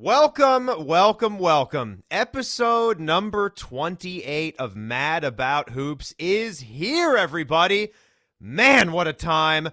Welcome, welcome, welcome. Episode number 28 of Mad About Hoops is here, everybody. Man, what a time.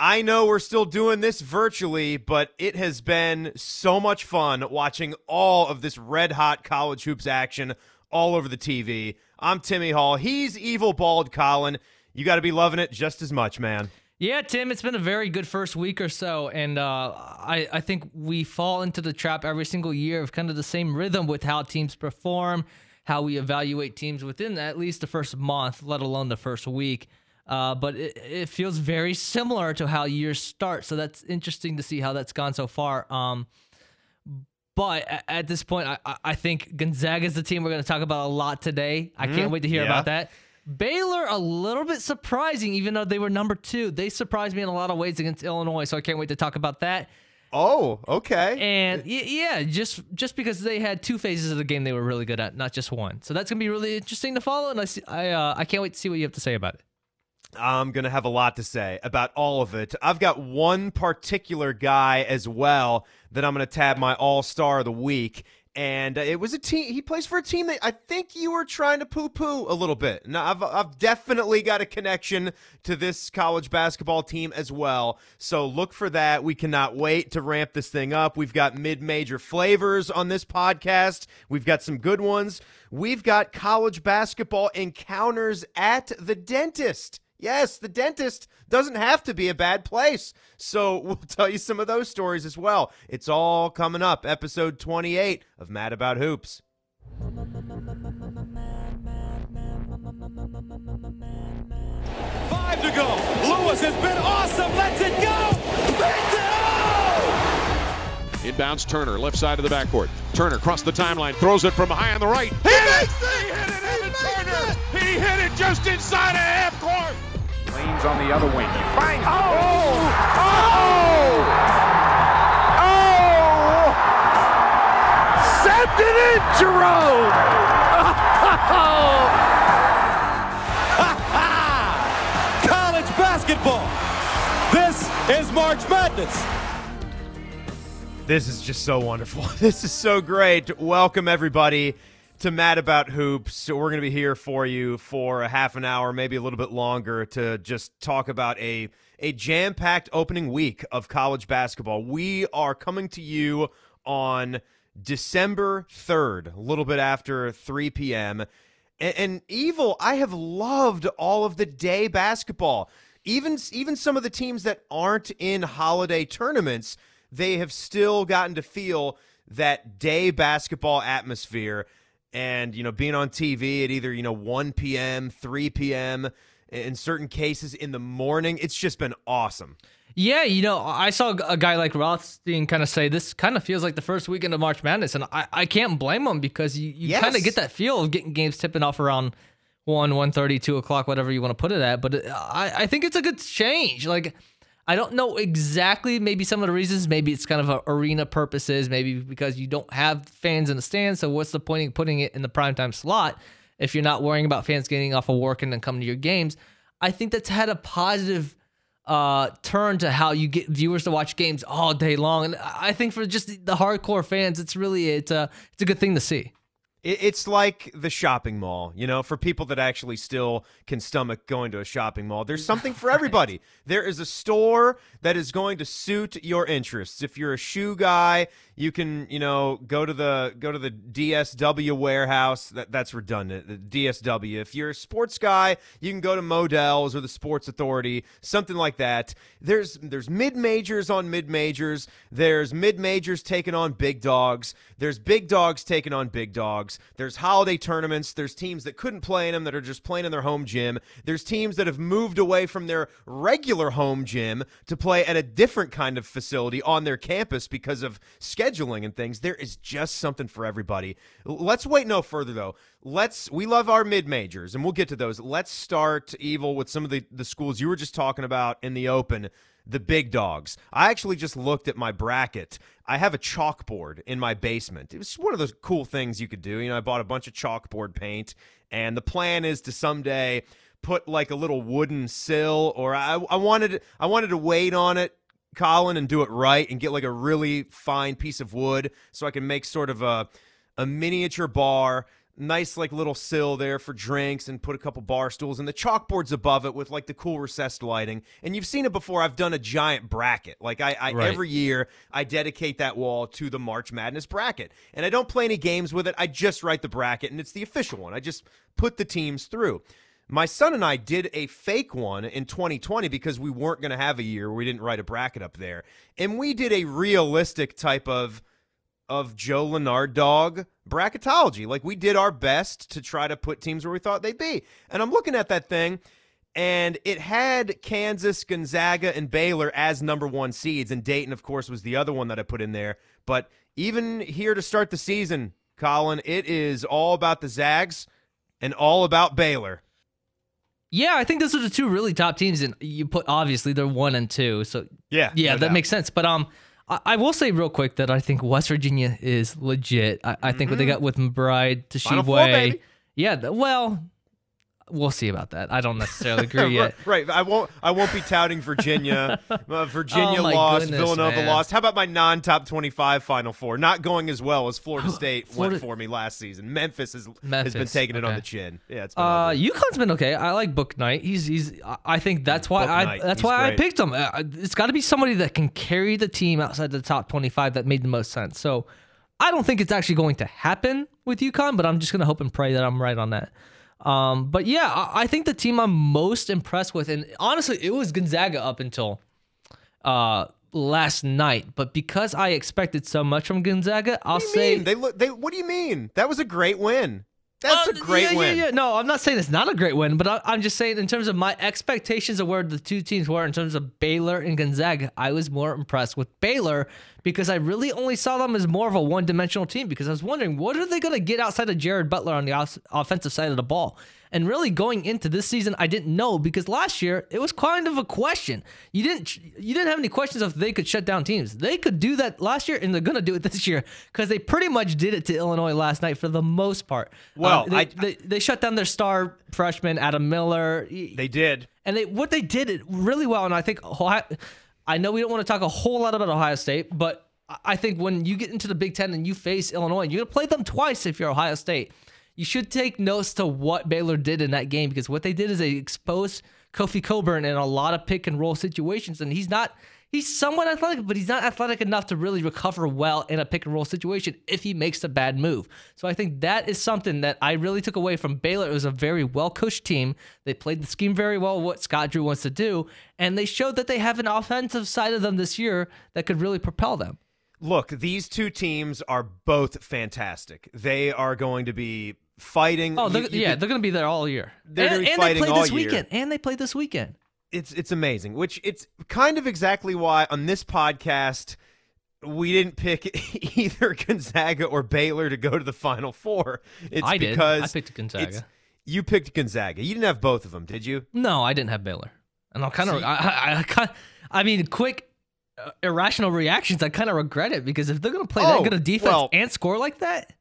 I know we're still doing this virtually, but it has been so much fun watching all of this red hot college hoops action all over the TV. I'm Timmy Hall. He's Evil Bald Colin. You got to be loving it just as much, man. Yeah, Tim, it's been a very good first week or so, and uh, I I think we fall into the trap every single year of kind of the same rhythm with how teams perform, how we evaluate teams within at least the first month, let alone the first week. Uh, but it, it feels very similar to how years start, so that's interesting to see how that's gone so far. Um, but at, at this point, I, I think Gonzaga is the team we're going to talk about a lot today. I can't wait to hear yeah. about that. Baylor, a little bit surprising, even though they were number two. They surprised me in a lot of ways against Illinois, so I can't wait to talk about that. Oh, okay. And yeah, just just because they had two phases of the game they were really good at, not just one. So that's gonna be really interesting to follow, and I see, I uh, I can't wait to see what you have to say about it. I'm going to have a lot to say about all of it. I've got one particular guy as well that I'm going to tab my all star of the week. And uh, it was a team, he plays for a team that I think you were trying to poo poo a little bit. Now, I've, I've definitely got a connection to this college basketball team as well. So look for that. We cannot wait to ramp this thing up. We've got mid major flavors on this podcast, we've got some good ones. We've got college basketball encounters at the dentist. Yes, the dentist doesn't have to be a bad place. So we'll tell you some of those stories as well. It's all coming up. Episode 28 of Mad About Hoops. Five to go. Lewis has been awesome. Let's it go. Inbounds Turner, left side of the backcourt. Turner across the timeline, throws it from high on the right. Hit it! He hit it, Evan Turner! He hit it just inside of half court! Lane's on the other wing. He finds. Oh! Oh! oh! Oh! Sent it in, Jerome! College basketball. This is March Madness. This is just so wonderful. This is so great. Welcome, everybody, to Mad About Hoops. We're going to be here for you for a half an hour, maybe a little bit longer, to just talk about a, a jam packed opening week of college basketball. We are coming to you on December 3rd, a little bit after 3 p.m. And, and Evil, I have loved all of the day basketball. Even even some of the teams that aren't in holiday tournaments, they have still gotten to feel that day basketball atmosphere. And you know, being on TV at either you know 1 p.m., 3 p.m., in certain cases in the morning, it's just been awesome. Yeah, you know, I saw a guy like Rothstein kind of say this kind of feels like the first weekend of March Madness, and I, I can't blame him because you, you kind of get that feel of getting games tipping off around 1, 1.30, 2 o'clock, whatever you want to put it at. But uh, I, I think it's a good change. Like, I don't know exactly maybe some of the reasons. Maybe it's kind of a arena purposes, maybe because you don't have fans in the stands. So what's the point of putting it in the primetime slot if you're not worrying about fans getting off of work and then coming to your games? I think that's had a positive uh turn to how you get viewers to watch games all day long and i think for just the hardcore fans it's really it's a it's a good thing to see It's like the shopping mall, you know, for people that actually still can stomach going to a shopping mall. There's something for everybody. There is a store that is going to suit your interests. If you're a shoe guy, you can, you know, go to the go to the DSW warehouse. That that's redundant. The DSW. If you're a sports guy, you can go to Modell's or the Sports Authority, something like that. There's there's mid majors on mid majors. There's mid majors taking on big dogs. There's big dogs taking on big dogs. There's holiday tournaments. There's teams that couldn't play in them that are just playing in their home gym. There's teams that have moved away from their regular home gym to play at a different kind of facility on their campus because of scheduling and things. There is just something for everybody. Let's wait no further though. Let's we love our mid majors and we'll get to those. Let's start evil with some of the the schools you were just talking about in the open the big dogs. I actually just looked at my bracket. I have a chalkboard in my basement. It was one of those cool things you could do. You know, I bought a bunch of chalkboard paint, and the plan is to someday put like a little wooden sill, or I, I wanted I wanted to wait on it Colin, and do it right and get like a really fine piece of wood so I can make sort of a a miniature bar nice like little sill there for drinks and put a couple bar stools and the chalkboards above it with like the cool recessed lighting. And you've seen it before. I've done a giant bracket. Like i, I Right. every year i dedicate that wall to the march madness bracket. And i don't play any games with it. I just write the bracket and it's the official one. I just put the teams through. My son and I did a fake one in 2020 because we weren't going to have a year where we didn't write a bracket up there. And we did a realistic type of of Joe Lunardi dog bracketology. Like we did our best to try to put teams where we thought they'd be. And I'm looking at that thing and it had Kansas, Gonzaga, and Baylor as number one seeds, and Dayton, of course, was the other one that I put in there. But even here to start the season, Colin, it is all about the Zags and all about Baylor. Yeah, I think those are the two really top teams, and you put obviously they're one and two, so Yeah, yeah, no that doubt. makes sense. But um, I, I will say real quick that I think West Virginia is legit. I, I think what they got with McBride, Mm-hmm. Final Four, Tshiebwe, baby. yeah, well, we'll see about that. I don't necessarily agree yet. Right, I won't. I won't be touting Virginia. Uh, Virginia Oh, lost. goodness, Villanova man. lost. How about my non-top twenty-five Final Four? Not going as well as Florida State Florida- went for me last season. Memphis has has been Memphis, taking it on the chin. Yeah, it's been Uh, ugly. UConn's been okay. I like Bouknight. He's he's. I- think that's why Book I Knight, that's he's why I picked him. Uh, It's got to be somebody that can carry the team outside the top twenty five. That made the most sense. So I don't think it's actually going to happen with UConn, but I'm just gonna hope and pray that I'm right on that. Um, but yeah, I, I think the team I'm most impressed with, and honestly, it was Gonzaga up until uh last night. But because I expected so much from Gonzaga, I'll What do you say mean? they look. They. What do you mean? That was a great win. That's Uh, a great yeah, win. Yeah, yeah. No, I'm not saying it's not a great win, but I, I'm just saying in terms of my expectations of where the two teams were in terms of Baylor and Gonzaga, I was more impressed with Baylor because I really only saw them as more of a one-dimensional team because I was wondering what are they going to get outside of Jared Butler on the os- offensive side of the ball. And really going into this season, I didn't know because last year it was kind of a question. You didn't you didn't have any questions if they could shut down teams. They could do that last year, and they're gonna do it this year because they pretty much did it to Illinois last night for the most part. Well, Uh, they, I- they, they shut down their star freshman Adam Miller. They did. and they what they did it really well. And I think Ohio, I know we don't want to talk a whole lot about Ohio State, but I- I think when you get into the Big Ten and you face Illinois, you're gonna play them twice if you're Ohio State. You should take notes to what Baylor did in that game because what they did is they exposed Kofi Cockburn in a lot of pick and roll situations, and he's not. He's somewhat athletic, but he's not athletic enough to really recover well in a pick and roll situation if he makes a bad move. So I think that is something that I really took away from Baylor. It was a very well coached team. They played the scheme very well, what Scott Drew wants to do, and they showed that they have an offensive side of them this year that could really propel them. Look, these two teams are both fantastic. They are going to be fighting. Oh, they're, you yeah, could- they're going to be there all year. They're and and they play this year. weekend. And they play this weekend. it's it's amazing. Which it's kind of exactly why on this podcast we didn't pick either Gonzaga or Baylor to go to the Final Four. It's I did. because I picked Gonzaga. You picked Gonzaga. You didn't have both of them, did you? No, I didn't have Baylor, and I'm kind of, I, I, I, I mean, quick, uh, irrational reactions. I kind of regret it because if they're going to play Oh, that good a defense well- and score like that,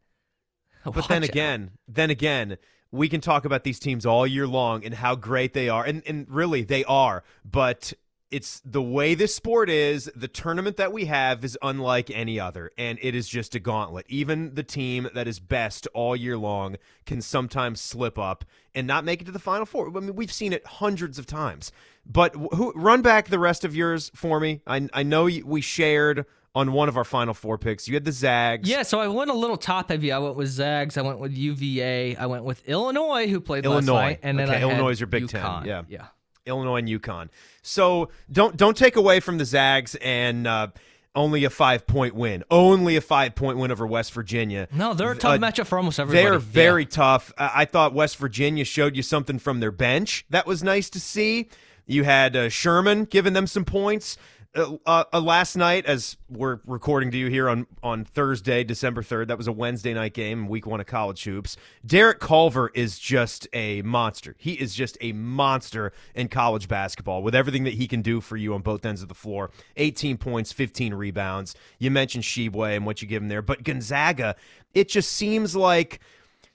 But then again, then again, we can talk about these teams all year long and how great they are, and and really they are. But it's the way this sport is. The tournament that we have is unlike any other, and it is just a gauntlet. Even the team that is best all year long can sometimes slip up and not make it to the final four. I mean, we've seen it hundreds of times. But who, run back the rest of yours for me. I I know we shared on one of our final four picks. You had the Zags. yeah. So I went a little top heavy. I went with Zags. I went with UVA. I went with Illinois, who played last Illinois. night, and then Okay, I had Illinois is your Big Ten, yeah. yeah. Illinois and UConn. So don't don't take away from the Zags and uh, only a five point win. Only a five point win over West Virginia. No, they're a tough Uh, matchup for almost everybody. They're Yeah. very tough. I-, I thought West Virginia showed you something from their bench. That was nice to see. You had uh, Sherman giving them some points. Uh, uh, uh, last night, as we're recording to you here on, on Thursday, December 3rd, that was a Wednesday night game, week one of college hoops. Derek Culver is just a monster. He is just a monster in college basketball with everything that he can do for you on both ends of the floor 18 points, 15 rebounds. You mentioned Tshiebwe and what you give him there, but Gonzaga, it just seems like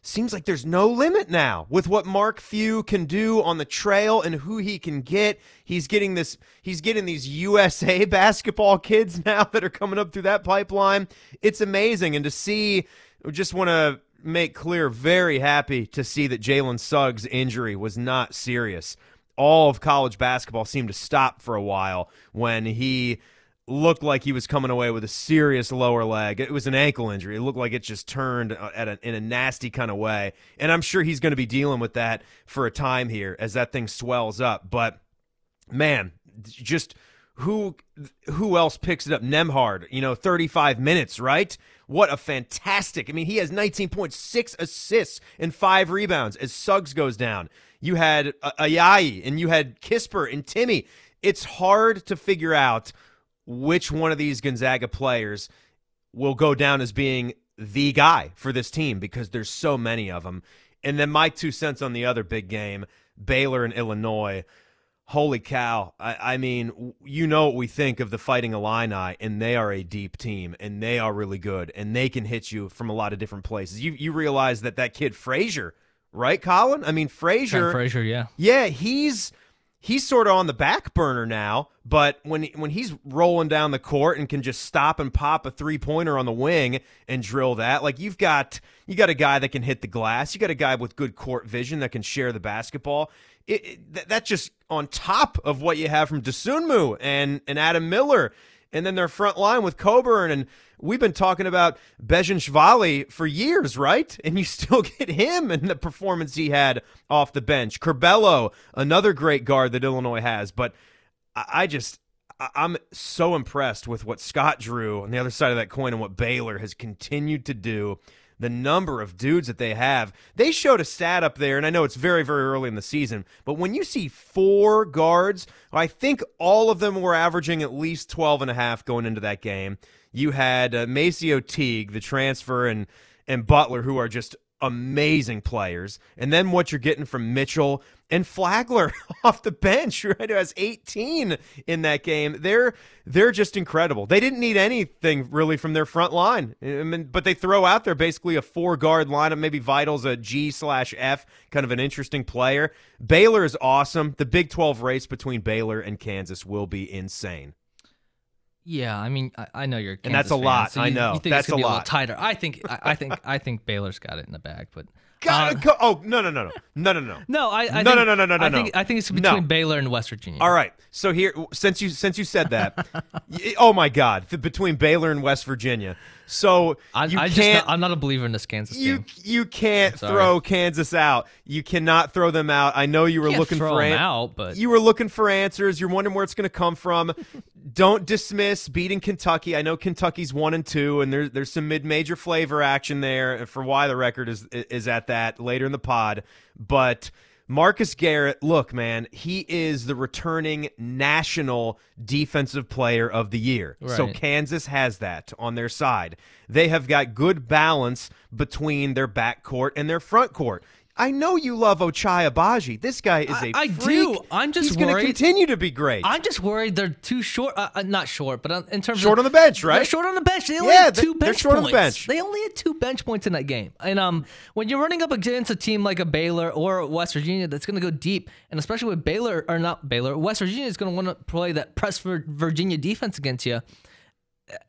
seems like there's no limit now with what Mark Few can do on the trail and who he can get. He's getting this he's getting these USA basketball kids now that are coming up through that pipeline. It's amazing and to see just want to make clear very happy to see that Jalen Suggs injury was not serious. All of college basketball seemed to stop for a while when he looked like he was coming away with a serious lower leg. It was an ankle injury. It looked like it just turned uh, at a, in a nasty kind of way. And I'm sure he's going to be dealing with that for a time here as that thing swells up. But man, just who who else picks it up? Nembhard, you know, 35 minutes, right? What a fantastic. I mean, he has 19.6 assists and 5 rebounds as Suggs goes down. You had uh, Ayayi and you had Kispert and Timmy. It's hard to figure out which one of these Gonzaga players will go down as being the guy for this team because there's so many of them. And then my two cents on the other big game, Baylor and Illinois. Holy cow. I, I mean, you know what we think of the Fighting Illini, and they are a deep team, and they are really good, and they can hit you from a lot of different places. You, you realize that that kid Frazier, right, Colin? I mean, Frazier. Frazier, yeah. Yeah, he's he's sort of on the back burner now, but when when he's rolling down the court and can just stop and pop a three pointer on the wing and drill that, like you've got you got a guy that can hit the glass, you got a guy with good court vision that can share the basketball. It, it, just on top of what you have from Dosunmu and and Adam Miller, and then their front line with Cockburn. and we've been talking about Bezhanishvili for years, right? And you still get him and the performance he had off the bench. Curbelo, another great guard that Illinois has, but I just I'm so impressed with what Scott Drew on the other side of that coin and what Baylor has continued to do. The number of dudes that they have. They showed a stat up there, and I know it's very, very early in the season, but when you see four guards, I think all of them were averaging at least 12 and a half going into that game. You had uh, MaCio Teague, the transfer, and and Butler, who are just amazing players. And then what you're getting from Mitchell and Flagler off the bench, right? Who has 18 in that game. They're they're just incredible. They didn't need anything really from their front line, I mean, but they throw out there basically a four guard lineup. Maybe Vital's a G slash F, kind of an interesting player. Baylor is awesome. The Big 12 race between Baylor and Kansas will be insane. Yeah, I mean, I, I know you're, a And that's a fan, lot. so I know. You think That's it's a be a lot. little tighter. I think, I, I think, I think Baylor's got it in the bag, but God, uh, go, oh no no no no no no no. no, I, I No, think, no, no, no, no, I no, think, no. I think it's No. between Baylor and West Virginia. All right. So here, since you since you said that, y- oh my God, between Baylor and West Virginia. So I, you I can't. Not, I'm not a believer in this Kansas you team. you can't throw Kansas out. You cannot throw them out. I know you were Can't looking for an- out, but- you were looking for answers. You're wondering where it's going to come from. Don't dismiss beating Kentucky. I know Kentucky's one and two, and there's there's some mid major flavor action there for why the record is is at that later in the pod. But Marcus Garrett, look, man, he is the returning national defensive player of the year. So Kansas has that on their side. They have got good balance between their backcourt and their front court. I know you love Ochai Agbaji. This guy is a I- I do. I'm just He's going to continue to be great. I'm just worried they're too short. Uh, uh, not short, but uh, in terms of Short of on the bench, right? They're short on the bench. They only Yeah, had two they're bench short on points. the bench. They only had two bench points in that game. And um, when you're running up against a team like a Baylor or West Virginia that's going to go deep, and especially with Baylor or not Baylor, West Virginia is going to want to play that press for Virginia defense against you.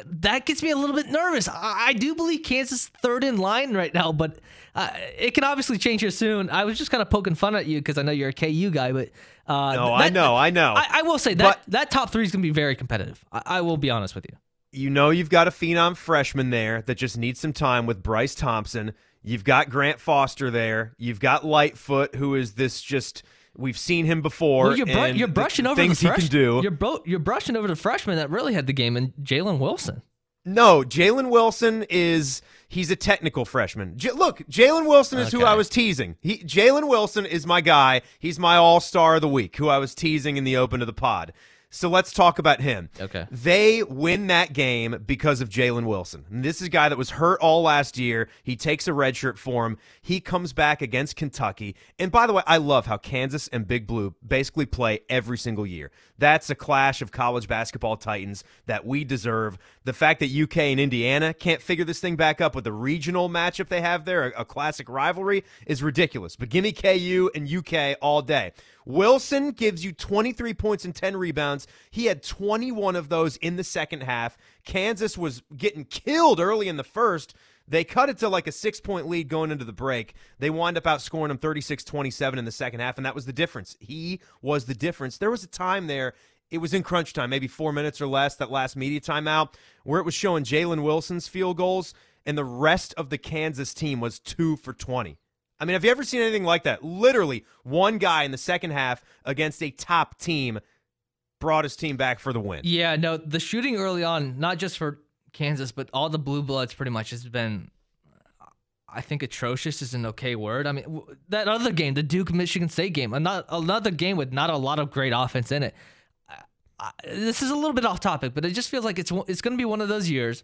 That gets me a little bit nervous. I, I do believe Kansas third in line right now, but uh, it can obviously change here soon. I was just kind of poking fun at you because I know you're a KU guy, but uh, No, I know, I know. I, I will say that But- that top three is going to be very competitive. I, I will be honest with you. you know you've got a phenom freshman there that just needs some time with Bryce Thompson. You've got Grant Foster there. You've got Lightfoot, who is this just we've seen him before. Well, you're, br- and you're the brushing over things the he can do. You're, bro- you're brushing over the freshman that really had the game, and Jalen Wilson. No, Jalen Wilson is he's a technical freshman. J- look, Jalen Wilson is who I was teasing. He Jalen Wilson is my guy. He's my all star of the week, who I was teasing in the open of the pod. So let's talk about him. Okay. They win that game because of Jalen Wilson. And this is a guy that was hurt all last year. He takes a redshirt for him. He comes back against Kentucky. And by the way, I love how Kansas and Big Blue basically play every single year. That's a clash of college basketball titans that we deserve. The fact that UK and Indiana can't figure this thing back up with the regional matchup they have there, a, a classic rivalry, is ridiculous. But give me KU and UK all day. Wilson gives you 23 points and 10 rebounds. He had 21 of those in the second half. Kansas was getting killed early in the first. They cut it to like a six point lead going into the break. They wind up outscoring them 36 27 in the second half, and that was the difference. He was the difference. There was a time there, it was in crunch time, maybe four minutes or less, that last media timeout, where it was showing Jalen Wilson's field goals, and the rest of the Kansas team was two for 20. I mean, have you ever seen anything like that? Literally, one guy in the second half against a top team brought his team back for the win. Yeah, no, the shooting early on, not just for Kansas, but all the blue bloods pretty much has been. I think atrocious is an okay word. I mean, that other game, the Duke Michigan State game, another, another game with not a lot of great offense in it. I, this is a little bit off topic, but it just feels like it's it's going to be one of those years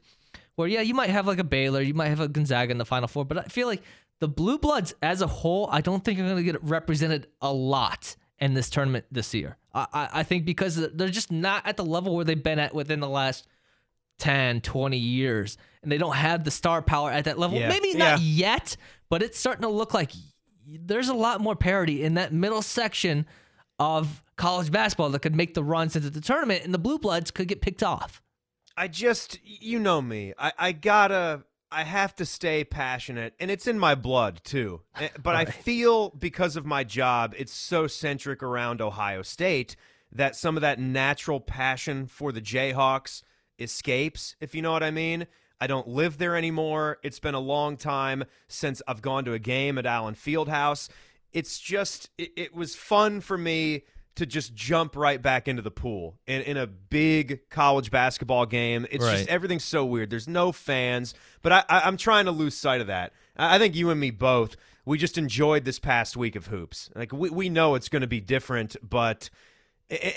where yeah, you might have like a Baylor, you might have a Gonzaga in the Final Four, but I feel like the Blue Bloods as a whole, I don't think are going to get represented a lot in this tournament this year. I, I, I think because they're just not at the level where they've been at within the last 10, 20 years, and they don't have the star power at that level. Yeah. Maybe not Yeah. yet, but it's starting to look like there's a lot more parity in that middle section of college basketball that could make the runs into the tournament, and the Blue Bloods could get picked off. I just, you know me. I, I gotta, I have to stay passionate, and it's in my blood too. Eh, But I feel because of my job, it's so centric around Ohio State that some of that natural passion for the Jayhawks escapes, if you know what I mean. I don't live there anymore. It's been a long time since I've gone to a game at Allen Fieldhouse. It's just, it, it was fun for me to just jump right back into the pool in, in a big college basketball game. It's Right. just everything's so weird. There's no fans, but I, I, I'm trying to lose sight of that. I I think you and me both. We just enjoyed this past week of hoops. Like we, we know it's going to be different, but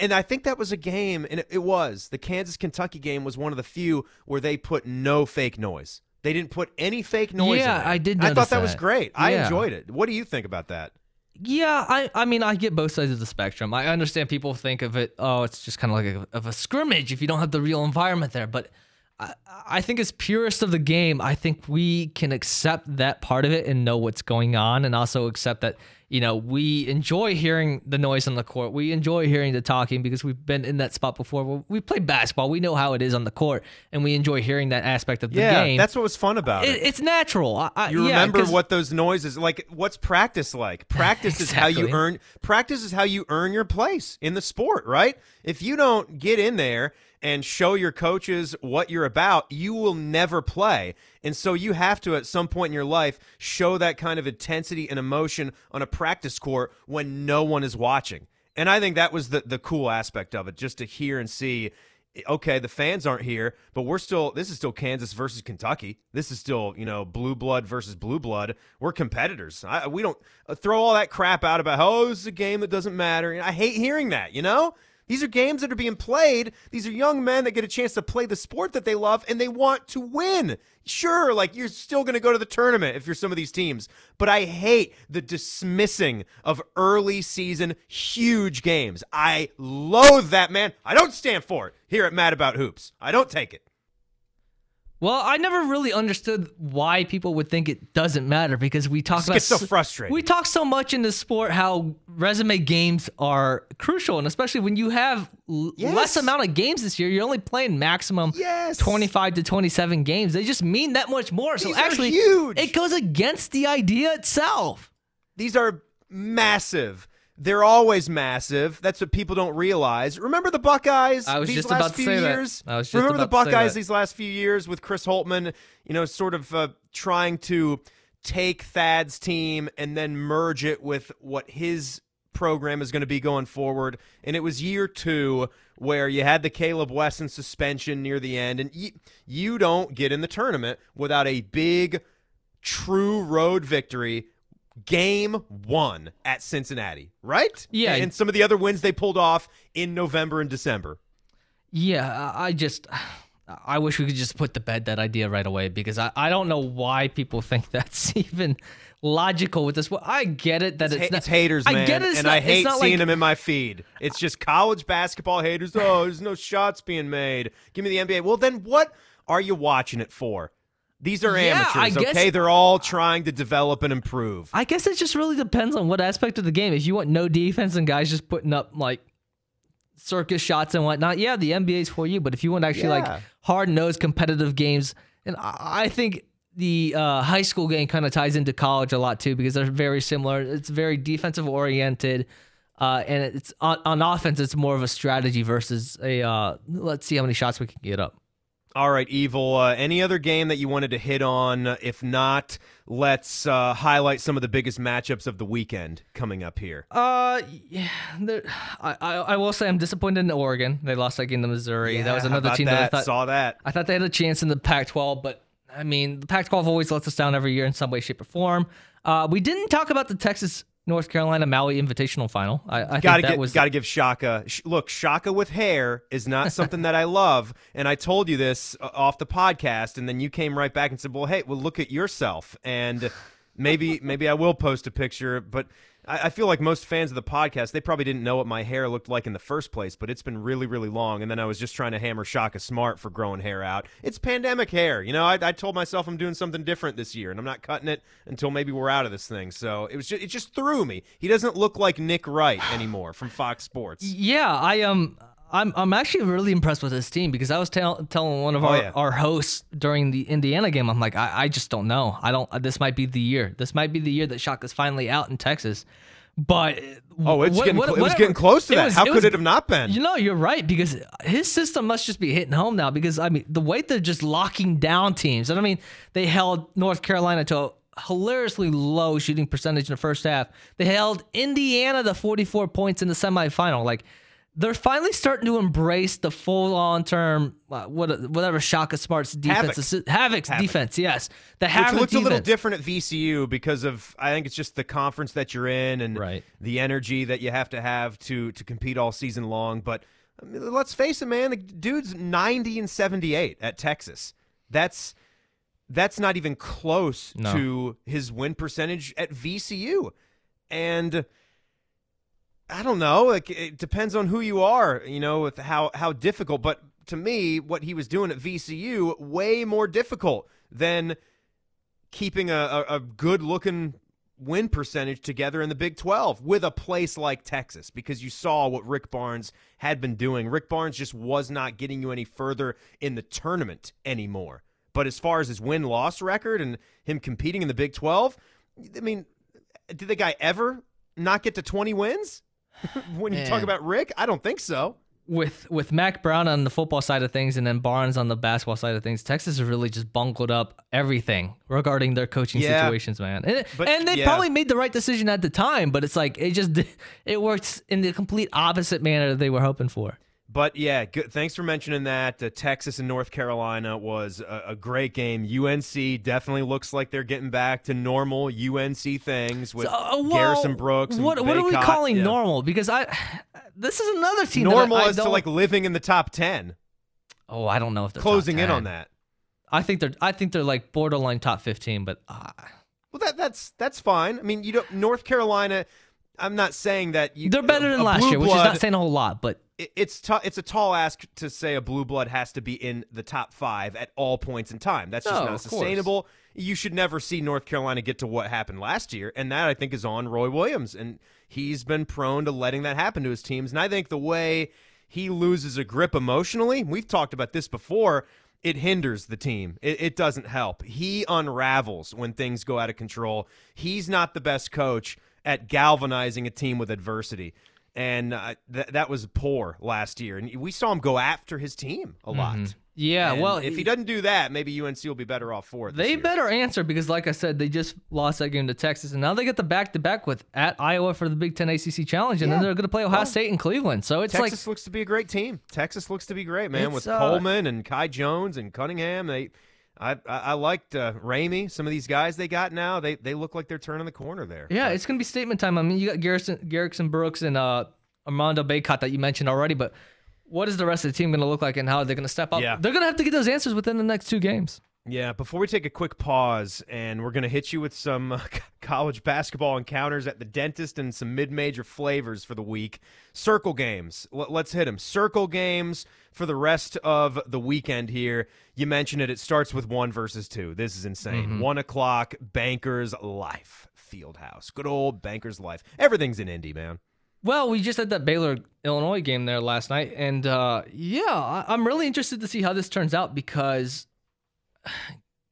and I think that was a game, and it, was the Kansas Kentucky game was one of the few where they put no fake noise. They didn't put any fake noise. Yeah. I did I thought notice that, was that. great. I enjoyed it. What do you think about that? Yeah, I, I mean, I get both sides of the spectrum. I understand people think of it, oh, it's just kind of like a, of a scrimmage if you don't have the real environment there. But I, I think, as purist of the game, I think we can accept that part of it and know what's going on, and also accept that you know we enjoy hearing the noise on the court. We enjoy hearing the talking because we've been in that spot before. We play basketball, we know how it is on the court, and we enjoy hearing that aspect of the yeah, game. that's what was fun about it. it, it's natural. I, You yeah, remember what those noises like? What's practice like? Practice is how you earn. Practice is how you earn your place in the sport, right? If you don't get in there and show your coaches what you're about, you will never play. And so you have to, at some point in your life, show that kind of intensity and emotion on a practice court when no one is watching. And I think that was the the cool aspect of it, just to hear and see okay, the fans aren't here, but we're still this is still Kansas versus Kentucky. This is still, you know, blue blood versus blue blood. We're competitors. I, we don't uh, throw all that crap out about, oh, is a game that doesn't matter. I hate hearing that, you know? These are games that are being played. These are young men that get a chance to play the sport that they love and they want to win. Sure, like you're still going to go to the tournament if you're some of these teams, but I hate the dismissing of early season huge games. I loathe that, man. I don't stand for it here at Mad About Hoops. I don't take it. Well, I never really understood why people would think it doesn't matter because we talk about so frustrated. We talk so much in the sport how resume games are crucial, and especially when you have l- Yes. less amount of games this year, you're only playing maximum Yes. 25 to 27 games. They just mean that much more. So These are actually, huge. it goes against the idea itself. These are massive. They're always massive. That's what people don't realize. Remember the Buckeyes I was these just last about to few say that. years? I was just Remember the Buckeyes these last few years with Chris Holtmann, you know, sort of uh, trying to take Thad's team and then merge it with what his program is going to be going forward. And it was year two where you had the Caleb Wesson suspension near the end, and you, you don't get in the tournament without a big, true road victory game one at Cincinnati, right? Yeah. And some of the other wins they pulled off in November and December. Yeah, I I just I wish we could just put to bed that idea right away because I, I don't know why people think that's even logical with this. Well, I get it that it's, Ha- not, it's haters, I man, get it, it's and not- I hate seeing like, them in my feed. It's just college basketball haters. Oh, there's no shots being made. Give me the NBA. Well, then what are you watching it for? These are Yeah, amateurs, guess- okay? They're all trying to develop and improve. I guess it just really depends on what aspect of the game. If you want no defense and guys just putting up like circus shots and whatnot, yeah, the NBA's for you. But if you want actually Yeah. like hard nosed competitive games, and I I think the uh, high school game kind of ties into college a lot too because they're very similar. It's very defensive oriented. Uh, and it's on, on offense, it's more of a strategy versus a uh, let's see how many shots we can get up. All right, Evil. Uh, any other game that you wanted to hit on? If not, let's uh, highlight some of the biggest matchups of the weekend coming up here. Uh, yeah, I, I I will say I'm disappointed in Oregon. They lost that game to Missouri. that was another team that, I that? thought Saw that. I thought they had a chance in the Pac-12, but I mean, the Pac-12 always lets us down every year in some way, shape, or form. Uh, we didn't talk about the Texas North Carolina Maui Invitational Final. I, I Gotta get, was gotta give Shaka. Look, Shaka with hair is not something that I love, and I told you this uh, off the podcast, and then you came right back and said, "Well, hey, well, look at yourself," and maybe, maybe I will post a picture, but. I feel like most fans of the podcast, they probably didn't know what my hair looked like in the first place, but it's been really, really long. And then I was just trying to hammer Shaka Smart for growing hair out. It's pandemic hair. You know, I, I told myself I'm doing something different this year, and I'm not cutting it until maybe we're out of this thing. So it was just, it just threw me. He doesn't look like Nick Wright anymore from Fox Sports. Yeah, I um I'm I'm actually really impressed with this team because I was tell, telling one of Oh, our, yeah. our hosts during the Indiana game, I'm like, I, I just don't know. I don't. Uh, this might be the year. This might be the year that Shaka's finally out in Texas. But uh, Oh, it's what- getting what- cl- it was getting close to that. was- How could was- it have not been? You know, you're right because his system must just be hitting home now. Because I mean, the way they're just locking down teams, and I mean, they held North Carolina to a hilariously low shooting percentage in the first half. They held Indiana to 44 points in the semifinal. Like they're finally starting to embrace the full on term, uh, what whatever Shaka Smart's defense is. Havoc's Havoc. defense, yes, the Havoc Which Havoc looks a little different at VCU because of I think it's just the conference that you're in and Right. the energy that you have to have to to compete all season long. But I mean, let's face it, man, the dude's 90 and 78 at Texas. That's that's not even close No. to his win percentage at VCU, and. I don't know. Like it depends on who you are, you know, with how how difficult. But to me, what he was doing at VCU way more difficult than keeping a, a, a good looking win percentage together in the Big 12 with a place like Texas because you saw what Rick Barnes had been doing. Rick Barnes just was not getting you any further in the tournament anymore. But as far as his win loss record and him competing in the Big 12, I mean, did the guy ever not get to 20 wins? when you talk about Rick, I don't think so. with with Mack Brown on the football side of things and then Barnes on the basketball side of things, Texas has really just bungled up everything regarding their coaching Yeah. situations, man. And, But- and they yeah. probably made the right decision at the time, but it's like it just it works in the complete opposite manner that they were hoping for. But yeah, good. Thanks for mentioning that. Uh, Texas and North Carolina was a, a great game. UNC definitely looks like they're getting back to normal UNC things with uh, well, Garrison Brooks. And What what are we calling Yeah. normal? Because I this is another team. that Normal I, I as to like living in the top ten. Oh, I don't know if they're closing in on that. I think they're I think they're like borderline top fifteen, but uh, Well, that that's that's fine. I mean, you don't North Carolina. I'm not saying that you, they're better than last year, which is not saying a whole lot. But it's t- it's a tall ask to say a blue blood has to be in the top five at all points in time. That's just No, not of course. sustainable. You should never see North Carolina get to what happened last year, and that I think is on Roy Williams, and he's been prone to letting that happen to his teams. And I think the way he loses a grip emotionally, we've talked about this before. It hinders the team. It, it doesn't help. He unravels when things go out of control. He's not the best coach at galvanizing a team with adversity and uh, th- that was poor last year. And we saw him go after his team a lot. Mm-hmm. yeah, And well, if he doesn't do that, maybe UNC will be better off for it. this They year. better answer because, like I said, they just lost that game to Texas, and now they get the back to back with at Iowa for the Big Ten ACC Challenge, and then they're going to play Ohio Well, State and Cleveland. So it's Texas looks to be a great team. Texas looks to be great, man. With uh, Coleman and Kai Jones and Cunningham, they I I, I liked uh, Ramey. Some of these guys they got now, they they look like they're turning the corner there. Yeah, it's gonna be statement time. I mean, you got Garrison, Garrison Brooks and uh, Armando Bacot that you mentioned already, but what is the rest of the team gonna look like, and how are they gonna step up? Yeah. They're gonna have to get those answers within the next two games. Yeah, before we take a quick pause, and we're going to hit you with some uh, college basketball encounters at the dentist and some mid major flavors for the week. Circle games. L- let's hit them. Circle games for the rest of the weekend here. You mentioned it. It starts with one versus two. This is insane. One o'clock, Bankers Life Fieldhouse. Good old Bankers Life. Everything's in Indy, man. Well, we just had that Baylor Illinois game there last night, and uh, yeah, I- I'm really interested to see how this turns out because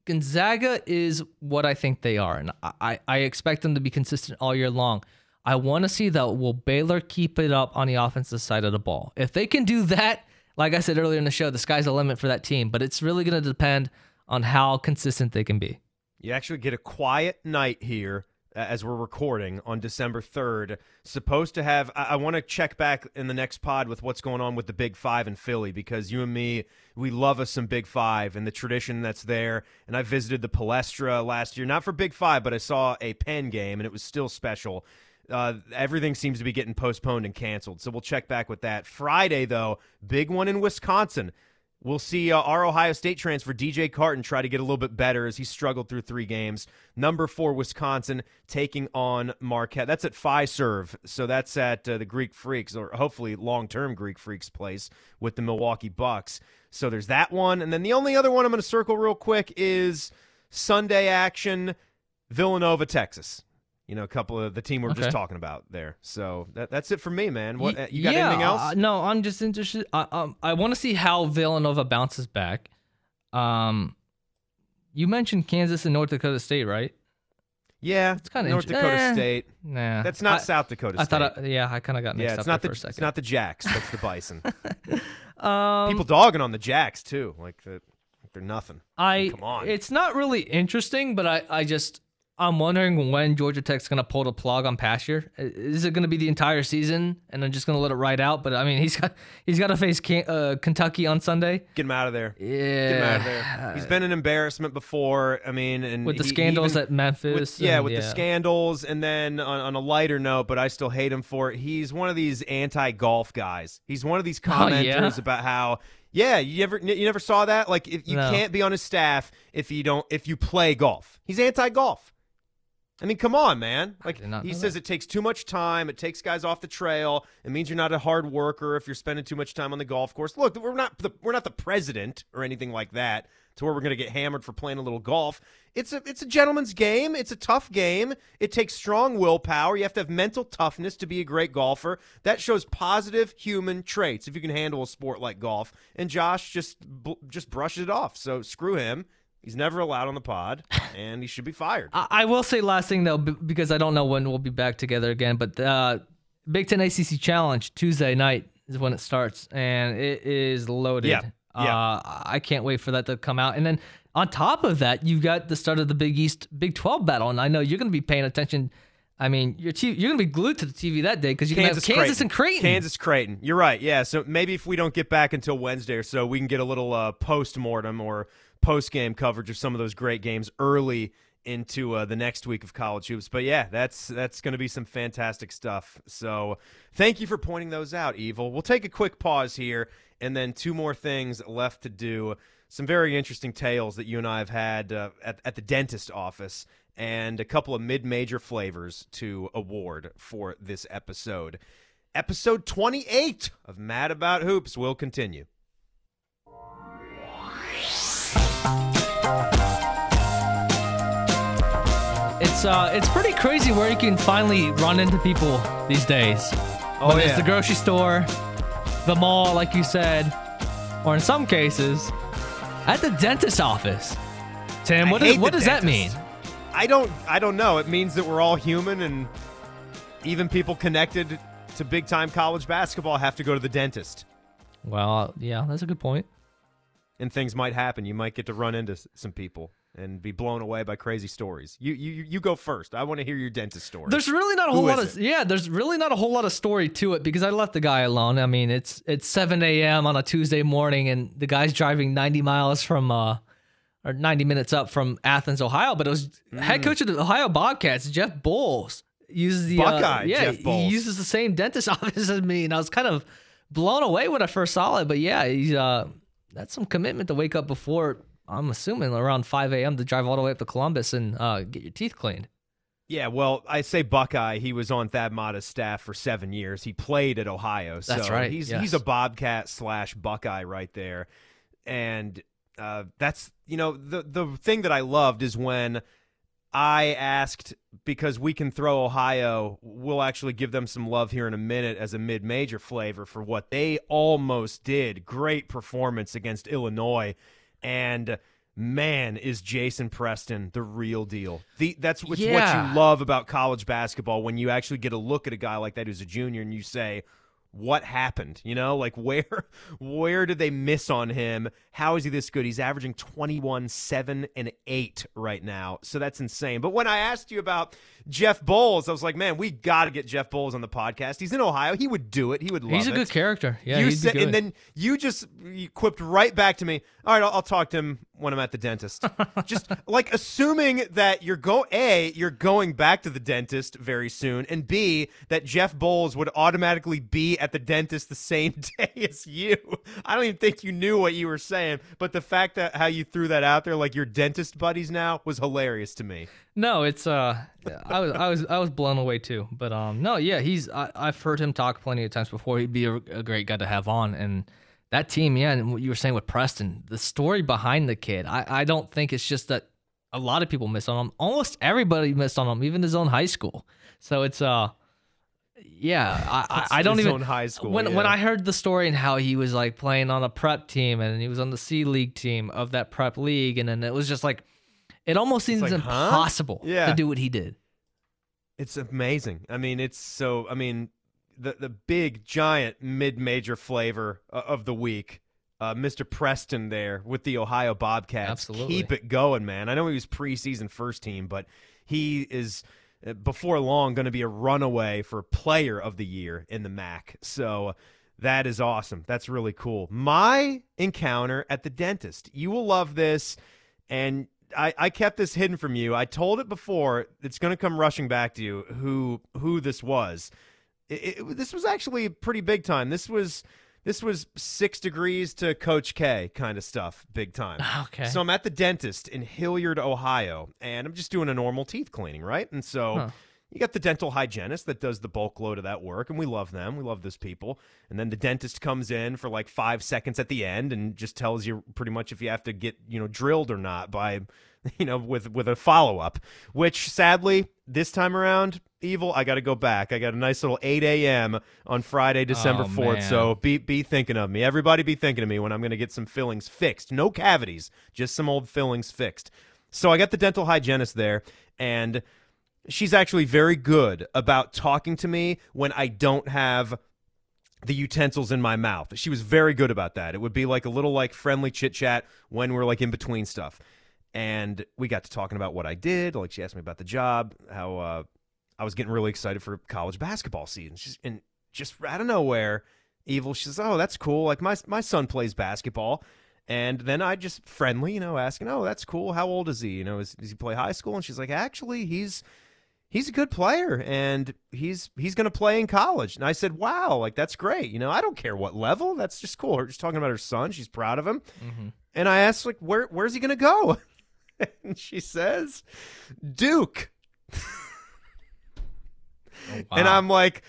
Gonzaga is what I think they are, and I, I expect them to be consistent all year long. I want to see though, will Baylor keep it up on the offensive side of the ball? If they can do that, like I said earlier in the show, the sky's the limit for that team. But it's really going to depend on how consistent they can be. You actually get a quiet night here as we're recording on December 3rd. Supposed to have, I, I want to check back in the next pod with what's going on with the Big Five in Philly because you and me, we love us some Big Five and the tradition that's there. And I visited the Palestra last year, not for Big Five, but I saw a Penn game and it was still special. Uh, everything seems to be getting postponed and canceled. So we'll check back with that. Friday, though, big one in Wisconsin. We'll see uh, our Ohio State transfer DJ Carton try to get a little bit better as he struggled through three games. Number four Wisconsin taking on Marquette. That's at Fiserv, so that's at uh, the Greek Freaks or hopefully long-term Greek Freaks place with the Milwaukee Bucks. So there's that one, and then the only other one I'm going to circle real quick is Sunday action, Villanova, Texas. You know, a couple of the team we are Okay. just talking about there. So that, that's it for me, man. What uh, you got? yeah, anything else? uh, no, I'm just interested. I, um, I want to see how Villanova bounces back. Um, you mentioned Kansas and North Dakota State, right? yeah, It's kinda North inter- Dakota eh. State. Nah, That's not I, South Dakota I State. thought, I, yeah, I kind of got mixed yeah, up it's not there the for a second. it's not the Jacks. That's the Bison. um, People dogging on the Jacks too, like that. Like they're nothing. I come on. It's not really interesting, but I, I just I'm wondering when Georgia Tech's gonna pull the plug on Pastner. Is it gonna be the entire season and then just gonna let it ride out? But I mean, he's got he's got to face uh, Kentucky on Sunday. Get him out of there. Yeah, Get him out of there. He's been an embarrassment before. I mean, and with the he- scandals even- at Memphis. With, yeah, and- with the scandals, and then on, on a lighter note, but I still hate him for it. He's one of these anti-golf guys. He's one of these commenters Oh, yeah? about how, yeah, you ever you never saw that? Like, if you No. can't be on his staff if you don't if you play golf. He's anti-golf. I mean, come on, man. Like he says, it takes too much time. It takes guys off the trail. It means you're not a hard worker if you're spending too much time on the golf course. Look, we're not the, we're not the president or anything like that to where we're going to get hammered for playing a little golf. It's a it's a gentleman's game. It's a tough game. It takes strong willpower. You have to have mental toughness to be a great golfer. That shows positive human traits if you can handle a sport like golf. And Josh just just brushes it off. So screw him. He's never allowed on the pod, and he should be fired. I, I will say last thing though, b- because I don't know when we'll be back together again. But uh, Big Ten ACC Challenge Tuesday night is when it starts, and it is loaded. Yeah, yeah. Uh, I can't wait for that to come out. And then on top of that, you've got the start of the Big East Big Twelve battle, and I know you're going to be paying attention. I mean, your TV, you're going to be glued to the TV that day because you can have Kansas and Creighton. Kansas Creighton. You're right. Yeah. So maybe if we don't get back until Wednesday or so, we can get a little uh, post mortem or post game coverage of some of those great games early into uh, the next week of college hoops. But yeah, that's that's going to be some fantastic stuff. So thank you for pointing those out, Evil. We'll take a quick pause here, and then two more things left to do. Some very interesting tales that you and I have had uh, at, at the dentist office, and a couple of mid-major flavors to award for this episode. Episode 28 of Mad About Hoops will continue. It's uh, it's pretty crazy where you can finally run into people these days. Oh, Whether it's the grocery store, the mall, like you said, or in some cases, at the dentist office. Tim, I what, is, what does that mean? I don't I don't know. It means that we're all human and even people connected to big time college basketball have to go to the dentist. Well, yeah, that's a good point. And things might happen. You might get to run into some people and be blown away by crazy stories. You you you go first. I want to hear your dentist story. There's really not a Who whole lot is of yeah. There's really not a whole lot of story to it because I left the guy alone. I mean, it's it's 7 a.m. on a Tuesday morning, and the guy's driving 90 miles from uh or 90 minutes up from Athens, Ohio. But it was head Mm. coach of the Ohio Bobcats, Jeff Boals, uses the uh, Buckeye yeah, Jeff Boals. he uses the same dentist office as me, and I was kind of blown away when I first saw it. But yeah, he's uh, that's some commitment to wake up before. I'm assuming around 5 a.m. to drive all the way up to Columbus and uh, get your teeth cleaned. Yeah, well, I say Buckeye. He was on Thad Matta's staff for seven years. He played at Ohio, so That's right, He's yes. he's a Bobcat slash Buckeye right there, and uh, that's you know the the thing that I loved is when I asked because we can throw Ohio. We'll actually give them some love here in a minute as a mid major flavor for what they almost did. Great performance against Illinois, and. Man, is Jason Preston the real deal? The that's what's what you love about college basketball when you actually get a look at a guy like that who's a junior and you say, what happened? You know, like where where did they miss on him? How is he this good? He's averaging 21, 7, and 8 right now. So that's insane. But when I asked you about Jeff Boals, I was like, man, we got to get Jeff Boals on the podcast. He's in Ohio. He would do it. He would love it. He's a it. good character. Yeah, you said, and then you just you quipped right back to me. All right, I'll, I'll talk to him when I'm at the dentist. just like assuming that you're go a you're going back to the dentist very soon, and b that Jeff Boals would automatically be at the dentist the same day as you. I don't even think you knew what you were saying, but the fact that how you threw that out there, like your dentist buddies now, was hilarious to me. No, it's uh, I was I was I was blown away too. But um, no, yeah, he's I, I've heard him talk plenty of times before. He'd be a, a great guy to have on, and that team, yeah, and what you were saying with Preston, the story behind the kid, I I don't think it's just that a lot of people miss on him. Almost everybody missed on him, even his own high school. So it's uh. Yeah, I, I, I don't even high school, When when. I heard the story and how he was like playing on a prep team and he was on the C League team of that prep league, and then it was just like, it almost seems like, huh? impossible Yeah. to do what he did. It's amazing. I mean, it's so. I mean, the the big giant mid major flavor uh, of the week, uh, Mr. Preston there with the Ohio Bobcats. Absolutely. keep it going, man. I know he was preseason first team, but he is Uh, before long going to be a runaway for Player of the Year in the MAC. So. That is awesome. That's really cool. My encounter at the dentist. You will love this. And I, I kept this hidden from you. I told it before. It's going to come rushing back to you. Who who this was? It, it- this was actually pretty big time. This was this was six degrees to Coach K kind of stuff. Big time. Okay. So I'm at the dentist in Hilliard, Ohio, and I'm just doing a normal teeth cleaning, right? And so. Huh. You got the dental hygienist that does the bulk load of that work, and we love them. We love those people. And then the dentist comes in for like five seconds at the end and just tells you pretty much if you have to get you know drilled or not by, you know, with with a follow up. Which sadly this time around, evil, I got to go back. I got a nice little 8 a.m. on Friday, December Oh, 4th. man. So be be thinking of me. Everybody be thinking of me when I'm going to get some fillings fixed. No cavities, just some old fillings fixed. So I got the dental hygienist there, and she's actually very good about talking to me when I don't have the utensils in my mouth. She was very good about that. It would be like a little like friendly chit chat when we're like in between stuff. And we got to talking about what I did. Like she asked me about the job, how uh, I was getting really excited for college basketball season. She's, and just out of nowhere, Evil, she says, "Oh, that's cool. Like my my son plays basketball." And then I just friendly, you know, asking, "Oh, that's cool. How old is he? You know, is, does he play high school?" And she's like, "Actually, he's he's a good player and he's he's going to play in college." And I said, "Wow, like that's great. You know, I don't care what level. That's just cool." Her just talking about her son. She's proud of him. Mm-hmm. And I asked, like, "Where where's he going to go?" and she says, "Duke." And I'm like,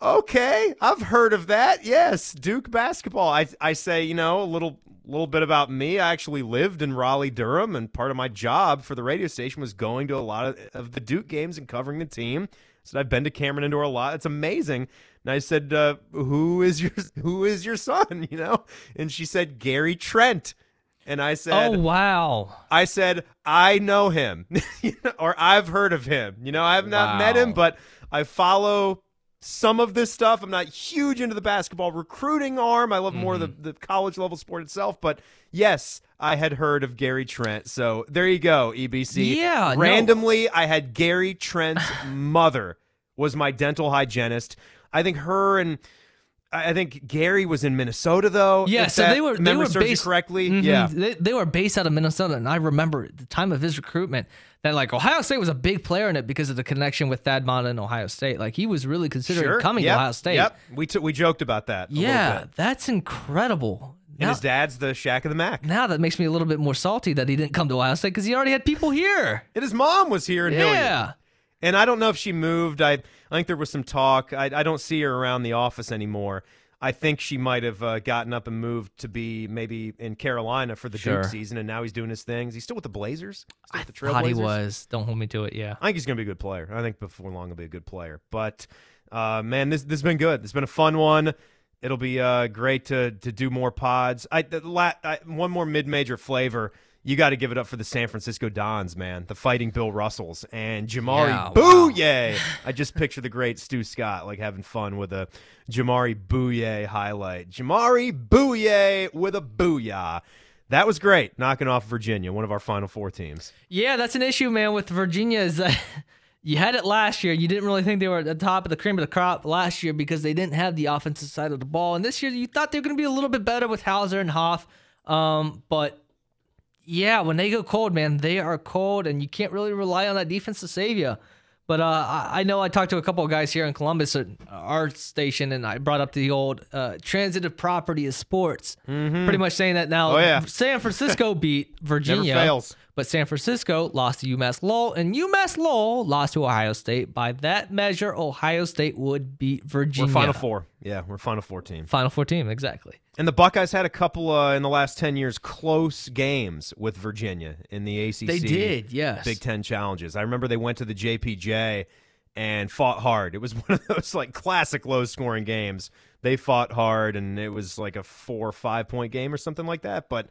okay, I've heard of that. Yes, Duke basketball. I I say, you know, a little little bit about me. I actually lived in Raleigh, Durham, and part of my job for the radio station was going to a lot of, of the Duke games and covering the team. So I've been to Cameron Indoor a lot. It's amazing. And I said, uh, "Who is your Who is your son?" You know, and she said, "Gary Trent." And I said, Oh wow. I said, I know him, or I've heard of him. You know, I have not met him, but I follow some of this stuff. I'm not huge into the basketball recruiting arm. I love more the, mm-hmm. the college level sport itself. But yes, I had heard of Gary Trent. So there you go, EBC. Yeah, no. Randomly, I had Gary Trent's mother was my dental hygienist. I think her and I think Gary was in Minnesota though. Yeah, so they were they were based correctly. Mhm. Yeah, they, they were based out of Minnesota, and I remember at the time of his recruitment that like Ohio State was a big player in it because of the connection with Thad Matta and Ohio State. Like he was really considering sure. coming yep. to Ohio State. Yep, we took we joked about that. a little Yeah, bit. that's incredible. and Now, his dad's the Shaq of the MAC. now that makes me a little bit more salty that he didn't come to Ohio State because he already had people here. And his mom was here in Hilliard. Yeah. And I don't know if she moved. I, I think there was some talk. I, I don't see her around the office anymore. I think she might have uh, gotten up and moved to be maybe in Carolina for the Sure. Duke season, and now he's doing his things. He's still with the Blazers? Still with the Thought he was. Don't hold me to it. Yeah. I think he's going to be a good player. I think before long he'll be a good player. But uh, man, this this has been good. It's been a fun one. It'll be uh, great to to do more pods. I, the la- I one more mid major flavor. You got to give it up for the San Francisco Dons, man. The fighting Bill Russells and Jamaree Yeah, wow. I just picture the great Stu Scott like having fun with a Jamaree Bouyea highlight. Jamaree Bouyea with a booyah. That was great, knocking off Virginia, one of our Final Four teams. Yeah, that's an issue, man, with Virginia is that you had it last year. You didn't really think they were at the top of the cream of the crop last year because they didn't have the offensive side of the ball. And this year you thought they were going to be a little bit better with Hauser and Huff. Um, but yeah, when they go cold, man, they are cold, and you can't really rely on that defense to save you. But uh, I, I know I talked to a couple of guys here in Columbus at our station, and I brought up the old uh, transitive property of sports. Pretty much saying that now. Oh, yeah. San Francisco beat Virginia, fails. But San Francisco lost to UMass Lowell, and UMass Lowell lost to Ohio State. By that measure, Ohio State would beat Virginia. We're Final Four. Yeah, we're Final Four team. Final Four team, exactly. And the Buckeyes had a couple uh, in the last 10 years close games with Virginia in the ACC. They did, yes. Big 10 challenges. I remember they went to the JPJ and fought hard. It was one of those like classic low scoring games. They fought hard and it was like a 4 or 5 point game or something like that, but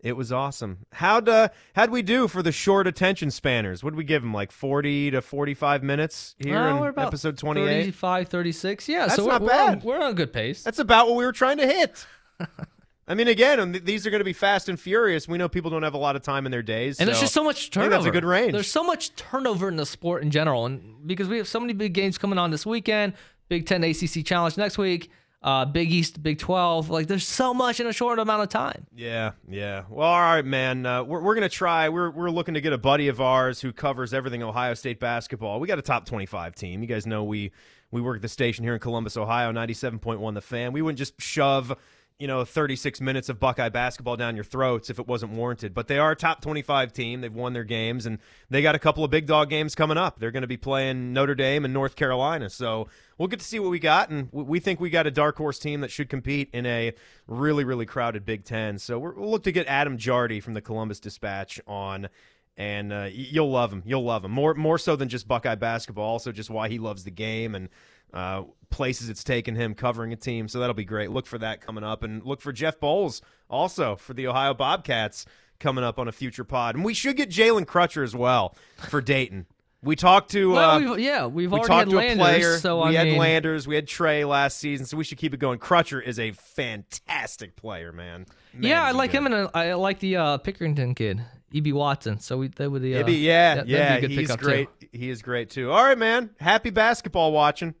it was awesome. How'd uh, how'd we do for the short attention spanners? What did we give them like 40 to 45 minutes here we're in episode 28? 35, 36. Yeah, That's so we're, not we're bad. On, we're on a good pace. That's about what we were trying to hit. I mean, again, these are going to be fast and furious. We know people don't have a lot of time in their days, And there's just so much turnover. that's a good range. There's so much turnover in the sport in general, and because we have so many big games coming on this weekend, Big Ten ACC Challenge next week, uh, Big East, Big Twelve. Like, there's so much in a short amount of time. Yeah, yeah. Well, all right, man. Uh, we're we're gonna try. We're we're looking to get a buddy of ours who covers everything Ohio State basketball. We got a top twenty-five team. You guys know we we work at the station here in Columbus, Ohio, ninety-seven point one. The Fan. We wouldn't just shove. You know, 36 minutes of Buckeye basketball down your throats if it wasn't warranted. But they are a top 25 team. They've won their games, and they got a couple of big dog games coming up. They're going to be playing Notre Dame and North Carolina. So we'll get to see what we got, and we- we think we got a dark horse team that should compete in a really, really crowded Big Ten. So we're, we'll look to get Adam Jardy from the Columbus Dispatch on, and uh, you'll love him. You'll love him more more so than just Buckeye basketball. Also, just why he loves the game and uh, places it's taken him covering a team. So that'll be great. Look for that coming up, and look for Jeff Boals also for the Ohio Bobcats coming up on a future pod. And we should get Jalen Crutcher as well for Dayton. We talked to Well, uh, we've, yeah, we've we already talked to Landers, a player. so we I had mean, Landers. We had Trey last season, so we should keep it going. Crutcher is a fantastic player, man. Man, yeah, I like good. him, and I like the uh, Pickerington kid, E.B. Watson. So we that would the uh, yeah, that- yeah, be he's pickup, too. great. He is great too. All right, man. Happy basketball watching.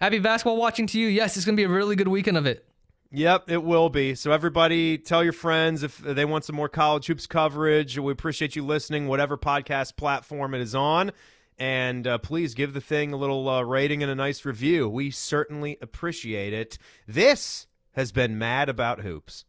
Happy basketball watching to you. Yes, it's gonna be a really good weekend of it. Yep, it will be. So everybody, tell your friends if they want some more college hoops coverage. We appreciate you listening, whatever podcast platform it is on, and uh, please give the thing a little uh, rating and a nice review. We certainly appreciate it. This has been Mad About Hoops.